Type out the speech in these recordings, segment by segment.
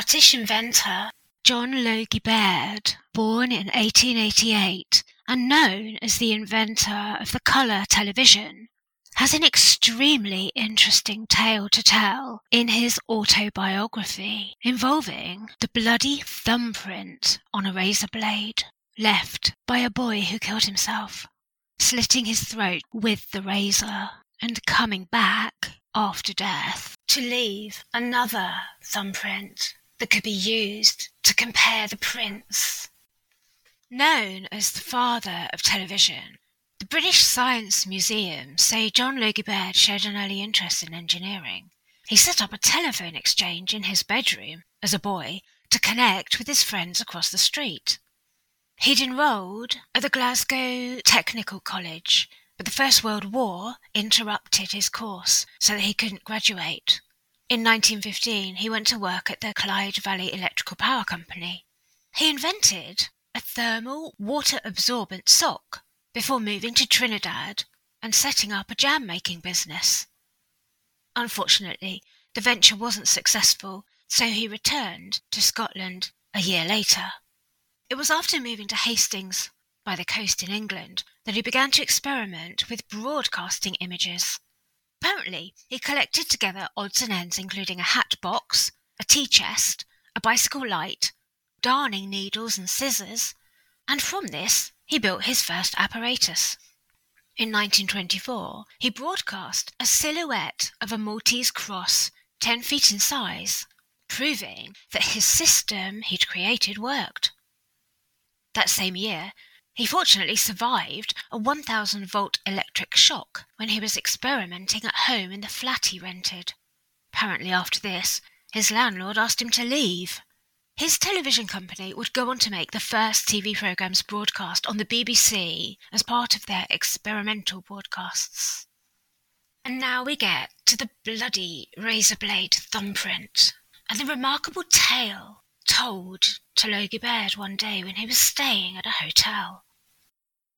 Scottish inventor John Logie Baird, born in 1888 and known as the inventor of the colour television, has an extremely interesting tale to tell in his autobiography involving the bloody thumbprint on a razor blade left by a boy who killed himself, slitting his throat with the razor and coming back after death to leave another thumbprint that could be used to compare the prints. Known as the father of television, the British Science Museum say John Logie Baird showed an early interest in engineering. He set up a telephone exchange in his bedroom as a boy to connect with his friends across the street. He'd enrolled at the Glasgow Technical College, but the First World War interrupted his course so that he couldn't graduate. In 1915, he went to work at the Clyde Valley Electrical Power Company. He invented a thermal water absorbent sock before moving to Trinidad and setting up a jam making business. Unfortunately, the venture wasn't successful, so he returned to Scotland a year later. It was after moving to Hastings, by the coast in England, that he began to experiment with broadcasting images. Apparently, he collected together odds and ends including a hat box, a tea chest, a bicycle light, darning needles and scissors, and from this he built his first apparatus. In 1924, he broadcast a silhouette of a Maltese cross 10 feet in size, proving that his system he'd created worked. That same year, he fortunately survived a 1000 volt electric shock when he was experimenting at home in the flat he rented. Apparently, after this, his landlord asked him to leave. His television company would go on to make the first TV programmes broadcast on the BBC as part of their experimental broadcasts. And now we get to the bloody razor blade thumbprint and the remarkable tale told to Logie Baird one day when he was staying at a hotel.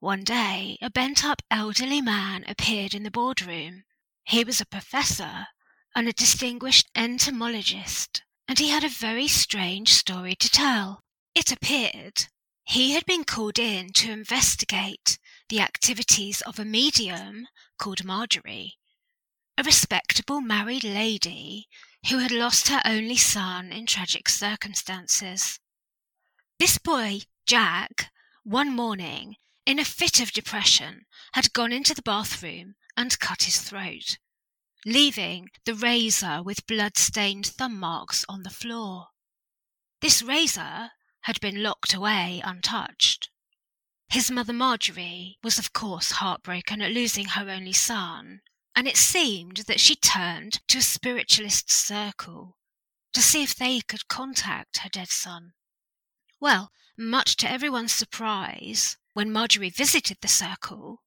One day, a bent up elderly man appeared in the boardroom. He was a professor and a distinguished entomologist and he had a very strange story to tell. It appeared he had been called in to investigate the activities of a medium called Marjorie, a respectable married lady who had lost her only son in tragic circumstances. This boy, Jack, one morning, in a fit of depression, had gone into the bathroom and cut his throat leaving the razor with blood-stained thumb marks on the floor. This razor had been locked away untouched. His mother Marjorie was of course heartbroken at losing her only son, and it seemed that she turned to a spiritualist circle to see if they could contact her dead son. Well, much to everyone's surprise, when Marjorie visited the circle,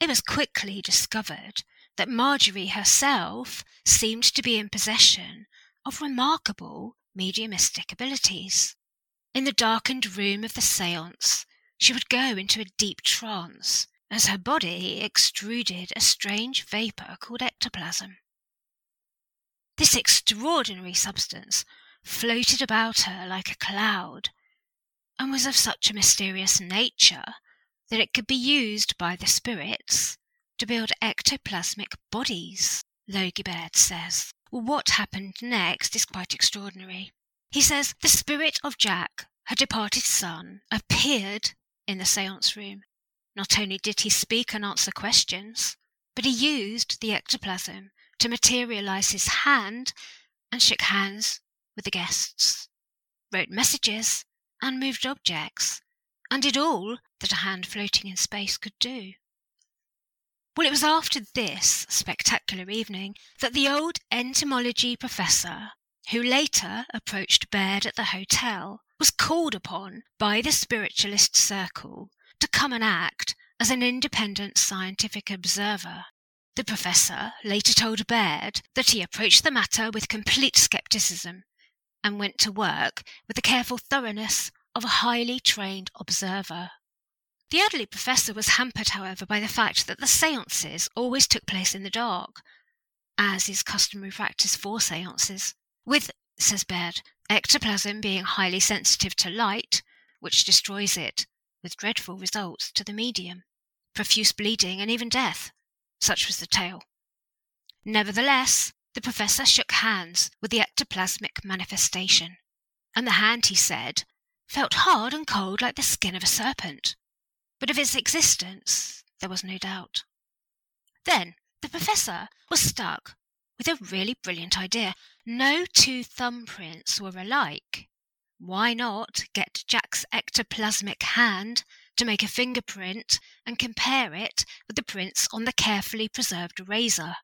it was quickly discovered that Marjorie herself seemed to be in possession of remarkable mediumistic abilities. In the darkened room of the seance, she would go into a deep trance as her body extruded a strange vapour called ectoplasm. This extraordinary substance floated about her like a cloud and was of such a mysterious nature that it could be used by the spirits to build ectoplasmic bodies, Logie Baird says. What happened next is quite extraordinary. He says the spirit of Jack, her departed son, appeared in the seance room. Not only did he speak and answer questions, but he used the ectoplasm to materialize his hand and shook hands with the guests, wrote messages, and moved objects, and did all that a hand floating in space could do. Well, it was after this spectacular evening that the old entomology professor, who later approached Baird at the hotel, was called upon by the spiritualist circle to come and act as an independent scientific observer. The professor later told Baird that he approached the matter with complete skepticism and went to work with the careful thoroughness of a highly trained observer. The elderly professor was hampered, however, by the fact that the seances always took place in the dark, as is customary practice for seances, with says Baird, ectoplasm being highly sensitive to light, which destroys it, with dreadful results to the medium, profuse bleeding, and even death. Such was the tale. Nevertheless, the professor shook hands with the ectoplasmic manifestation, and the hand, he said, felt hard and cold like the skin of a serpent. But of its existence there was no doubt. Then the professor was stuck with a really brilliant idea. No two thumbprints were alike. Why not get Jack's ectoplasmic hand to make a fingerprint and compare it with the prints on the carefully preserved razor?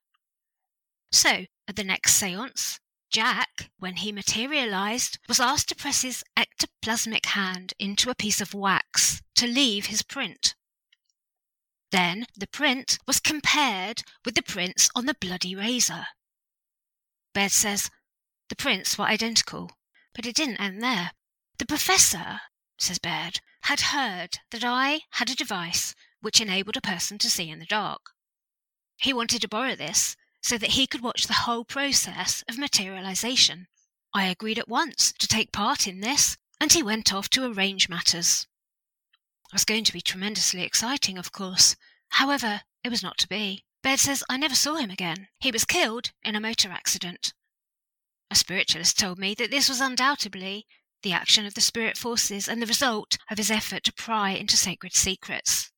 So, at the next seance, Jack, when he materialized, was asked to press his ectoplasmic hand into a piece of wax to leave his print. Then the print was compared with the prints on the bloody razor. Baird says the prints were identical, but it didn't end there. The professor, says Baird, had heard that I had a device which enabled a person to see in the dark. He wanted to borrow this so that he could watch the whole process of materialization. I agreed at once to take part in this, and he went off to arrange matters. It was going to be tremendously exciting, of course. However, it was not to be. Baird says I never saw him again. He was killed in a motor accident. A spiritualist told me that this was undoubtedly the action of the spirit forces and the result of his effort to pry into sacred secrets.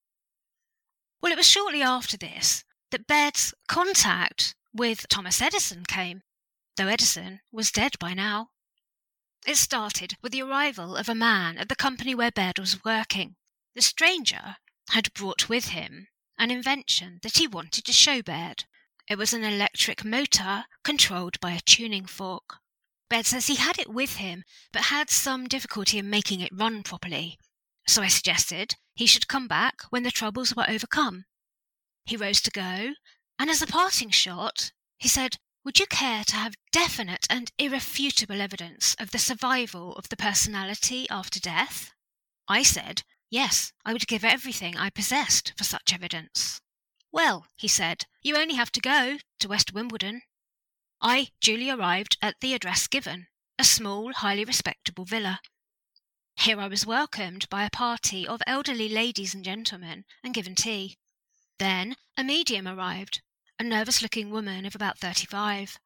Well, it was shortly after this that Baird's contact with Thomas Edison came, though Edison was dead by now. It started with the arrival of a man at the company where Baird was working. The stranger had brought with him an invention that he wanted to show Baird. It was an electric motor controlled by a tuning fork. Baird says he had it with him, but had some difficulty in making it run properly. So I suggested he should come back when the troubles were overcome. He rose to go, and as a parting shot, he said, Would you care to have definite and irrefutable evidence of the survival of the personality after death? I said, Yes, I would give everything I possessed for such evidence. Well, he said, you only have to go to West Wimbledon. I duly arrived at the address given, a small, highly respectable villa. Here I was welcomed by a party of elderly ladies and gentlemen and given tea. Then a medium arrived, a nervous looking woman of about thirty five.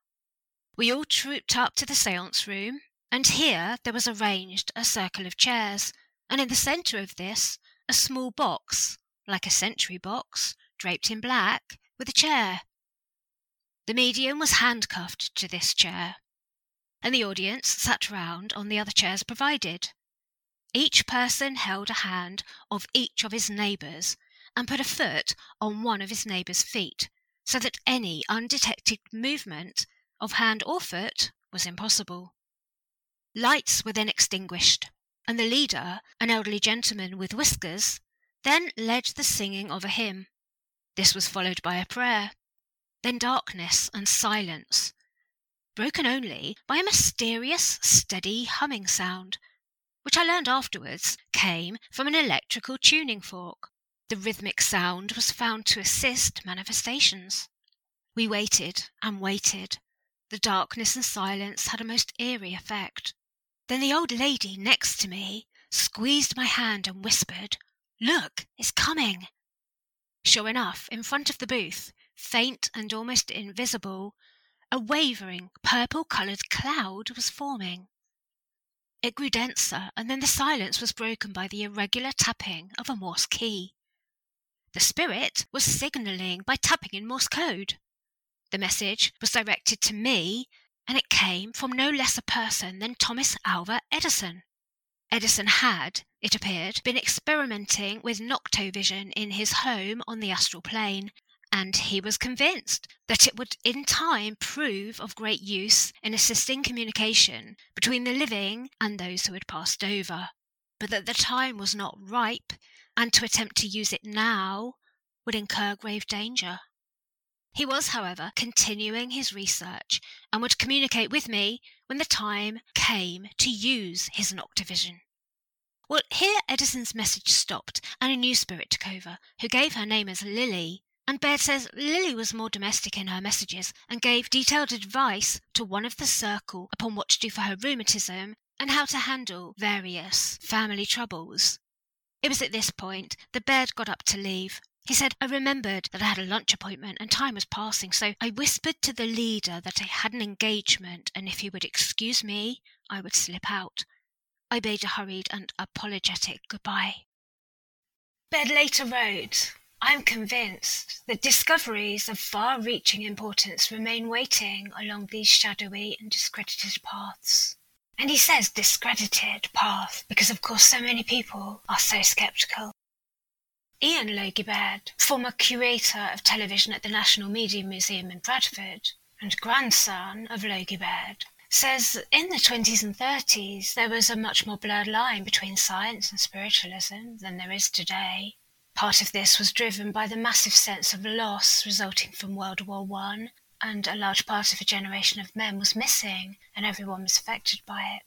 We all trooped up to the seance room, and here there was arranged a circle of chairs, and in the centre of this a small box, like a sentry box, draped in black, with a chair. The medium was handcuffed to this chair, and the audience sat round on the other chairs provided. Each person held a hand of each of his neighbours and put a foot on one of his neighbour's feet, so that any undetected movement of hand or foot was impossible. Lights were then extinguished, and the leader, an elderly gentleman with whiskers, then led the singing of a hymn. This was followed by a prayer, then darkness and silence, broken only by a mysterious, steady humming sound, which I learned afterwards came from an electrical tuning fork. The rhythmic sound was found to assist manifestations. We waited and waited. The darkness and silence had a most eerie effect. Then the old lady next to me squeezed my hand and whispered, Look, it's coming. Sure enough, in front of the booth, faint and almost invisible, a wavering purple coloured cloud was forming. It grew denser, and then the silence was broken by the irregular tapping of a Morse key. The spirit was signalling by tapping in Morse code. The message was directed to me, and it came from no less a person than Thomas Alva Edison. Edison had, it appeared, been experimenting with noctovision in his home on the astral plane, and he was convinced that it would in time prove of great use in assisting communication between the living and those who had passed over, but that the time was not ripe and to attempt to use it now would incur grave danger. He was, however, continuing his research and would communicate with me when the time came to use his noctovision. Well, here Edison's message stopped, and a new spirit took over, who gave her name as Lily And Baird says Lily was more domestic in her messages and gave detailed advice to one of the circle upon what to do for her rheumatism and how to handle various family troubles. It was at this point the Baird got up to leave. He said, I remembered that I had a lunch appointment and time was passing, so I whispered to the leader that I had an engagement and if he would excuse me, I would slip out. I bade a hurried and apologetic goodbye. Baird later wrote, I am convinced that discoveries of far reaching importance remain waiting along these shadowy and discredited paths. And he says discredited path because, of course, so many people are so skeptical. Iain Logie Baird, former curator of television at the National Media Museum in Bradford and grandson of Logie Baird, says in the 20s and 30s there was a much more blurred line between science and spiritualism than there is today. Part of this was driven by the massive sense of loss resulting from World War One and a large part of a generation of men was missing, and everyone was affected by it.